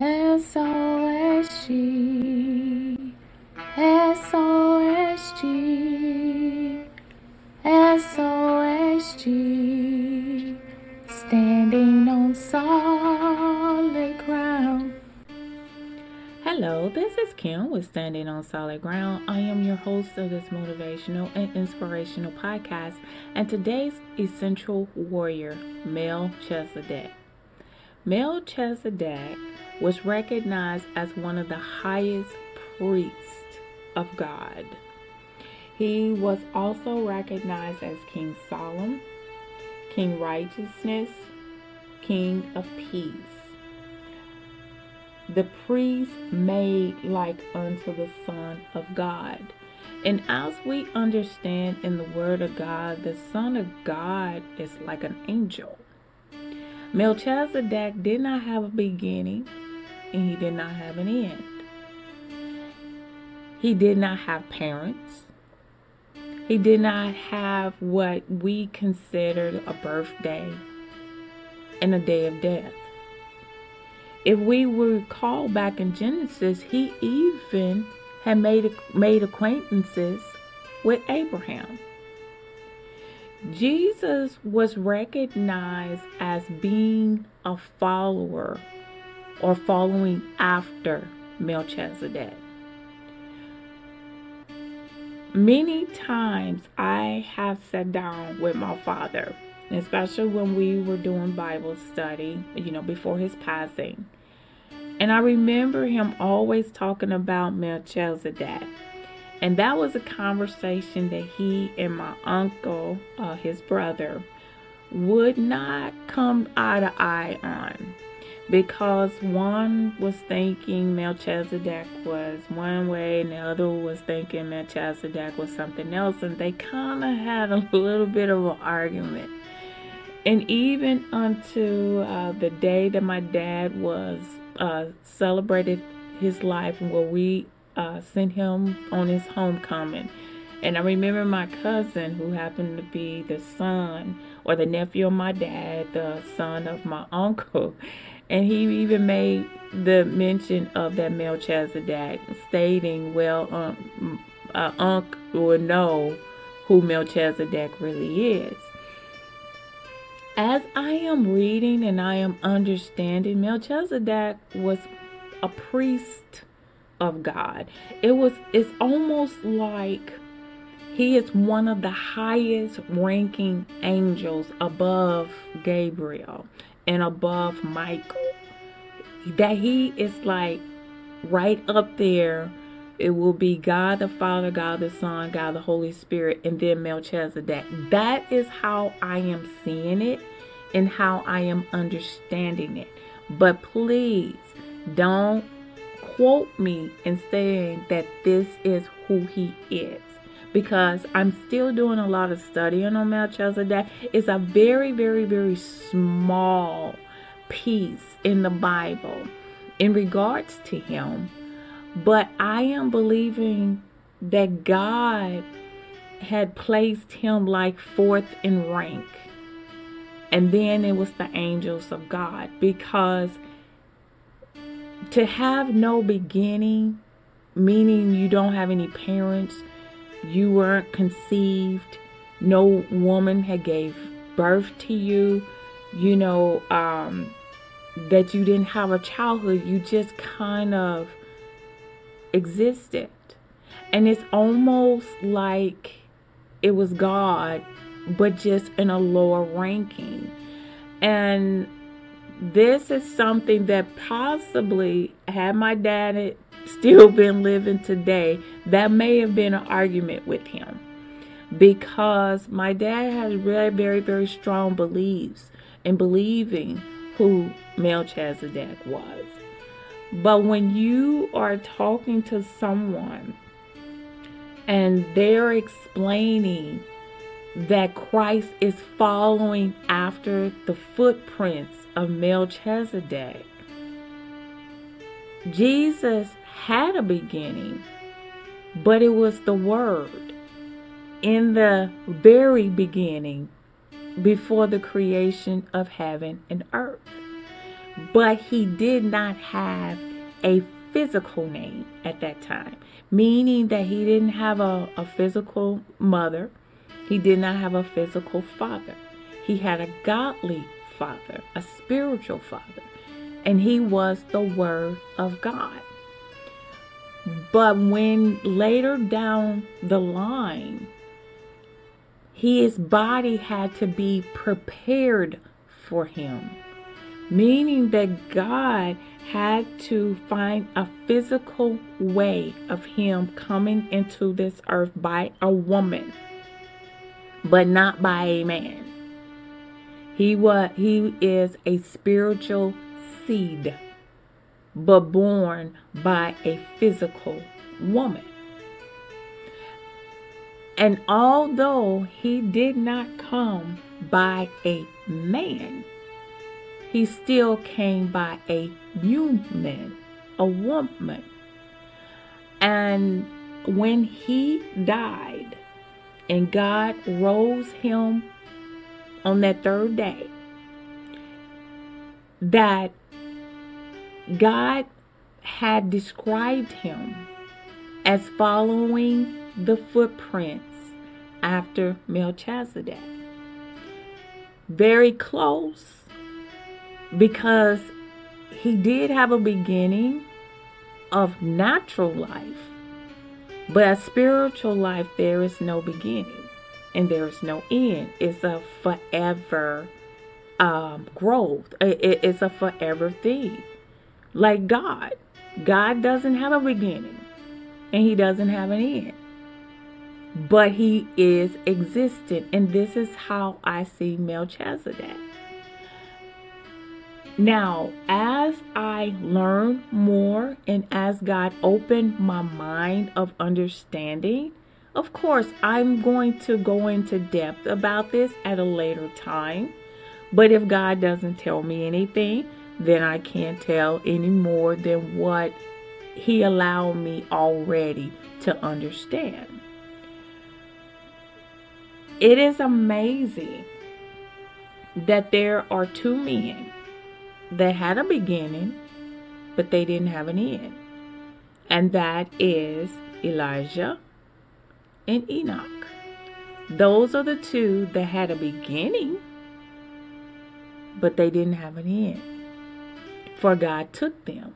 S-O-S-G S-O-S-G S-O-S-G Standing on solid ground Hello, this is Kim with Standing on Solid Ground. I am your host of this motivational and inspirational podcast, and today's essential warrior, Melchizedek. Melchizedek was recognized as one of the highest priests of God. He was also recognized as King Solomon, King Righteousness, King of Peace. The priest made like unto the Son of God. And as we understand in the Word of God, the Son of God is like an angel. Melchizedek did not have a beginning and he did not have an end. He did not have parents. He did not have what we considered a birthday and a day of death. If we recall back in Genesis, he even had made, made acquaintances with Abraham. Jesus was recognized as being a follower or following after Melchizedek. Many times I have sat down with my father, especially when we were doing Bible study, you know, before his passing. And I remember him always talking about Melchizedek. And that was a conversation that he and my uncle, uh, his brother, would not come eye to eye on because one was thinking Melchizedek was one way and the other was thinking Melchizedek was something else, and they kind of had a little bit of an argument. And even unto uh, the day that my dad was uh, celebrated his life, where we uh, sent him on his homecoming. And I remember my cousin, who happened to be the son or the nephew of my dad, the son of my uncle. And he even made the mention of that Melchizedek, stating, well, um, uh, Unc will know who Melchizedek really is. As I am reading and I am understanding, Melchizedek was a priest of God. It was it's almost like he is one of the highest ranking angels above Gabriel and above Michael. That he is like right up there. It will be God the Father, God the Son, God the Holy Spirit, and then Melchizedek. That is how I am seeing it and how I am understanding it. But please don't quote me in saying that this is who he is because I'm still doing a lot of studying on Melchizedek. It's a very, very, very small piece in the Bible in regards to him. But I am believing that God had placed him like fourth in rank. And then it was the angels of God because to have no beginning, meaning you don't have any parents, you weren't conceived no woman had gave birth to you you know um, that you didn't have a childhood you just kind of existed. And it's almost like it was god but just in a lower ranking. And this is something that possibly had my dad still been living today, that may have been an argument with him. Because my dad has very, very, very strong beliefs in believing who Melchizedek was. But when you are talking to someone and they're explaining that Christ is following after the footprints of Melchizedek, Jesus had a beginning, but it was the Word in the very beginning before the creation of heaven and earth. but he did not have a physical name at that time, meaning that he didn't have a, a physical mother, he did not have a physical father. He had a godly father, a spiritual father, and he was the Word of God. But when later down the line, his body had to be prepared for him, meaning that God had to find a physical way of him coming into this earth by a woman, but not by a man. He was he is a spiritual seed, but born by a physical woman. And although he did not come by a man, he still came by a human, a woman. And when he died and God rose him on that third day, that God had described him as following the footprints after Melchizedek. Very close because he did have a beginning of natural life, but a spiritual life, there is no beginning and there is no end. It's a forever um, growth, it's a forever thing. Like God, God doesn't have a beginning and He doesn't have an end but he is existent. And this is how I see Melchizedek. Now, as I learn more and as God opened my mind of understanding, of course, I'm going to go into depth about this at a later time. But if God doesn't tell me anything, then I can't tell any more than what He allowed me already to understand. It is amazing that there are two men that had a beginning, but they didn't have an end. And that is Elijah and Enoch. Those are the two that had a beginning, but they didn't have an end. For God took them.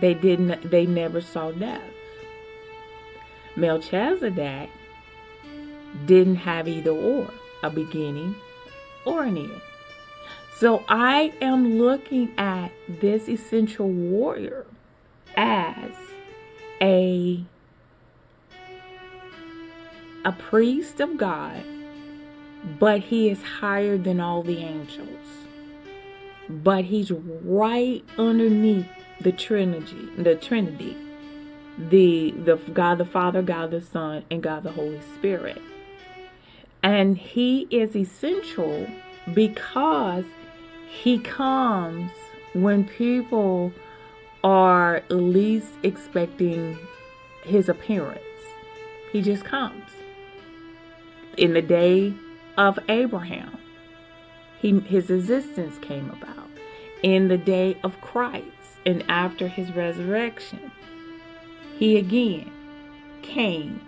They didn't they never saw death. Melchizedek didn't have either or a beginning or an end. So I am looking at this essential warrior as a a priest of God, but he is higher than all the angels. But he's right underneath the Trinity, the Trinity, the the God the Father, God the Son, and God the Holy Spirit. And he is essential because he comes when people are least expecting his appearance. He just comes. In the day of Abraham, he, his existence came about. In the day of Christ and after his resurrection, he again came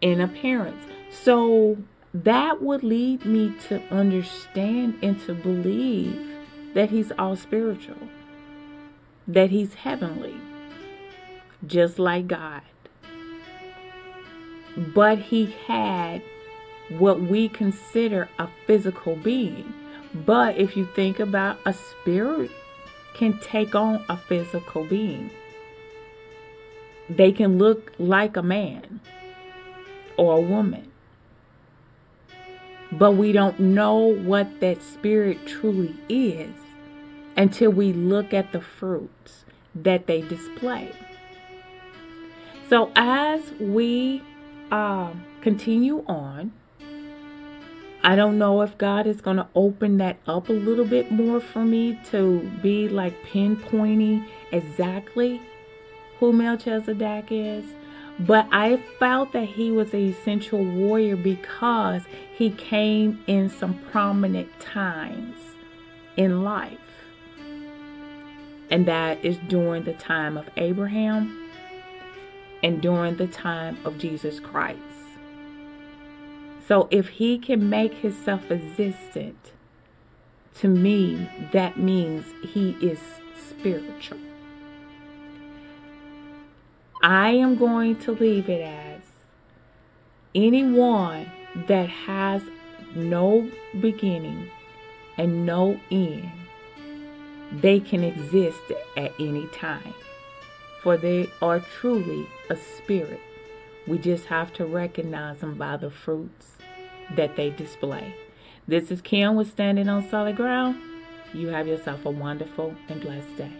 in appearance. So that would lead me to understand and to believe that he's all spiritual, that he's heavenly, just like God. But he had what we consider a physical being. But if you think about a spirit can take on a physical being. They can look like a man or a woman but we don't know what that spirit truly is until we look at the fruits that they display. So, as we uh, continue on, I don't know if God is going to open that up a little bit more for me to be like pinpointing exactly who Melchizedek is. But I felt that he was an essential warrior because he came in some prominent times in life. And that is during the time of Abraham and during the time of Jesus Christ. So if he can make himself existent, to me, that means he is spiritual. I am going to leave it as anyone that has no beginning and no end, they can exist at any time. For they are truly a spirit. We just have to recognize them by the fruits that they display. This is Kim with Standing on Solid Ground. You have yourself a wonderful and blessed day.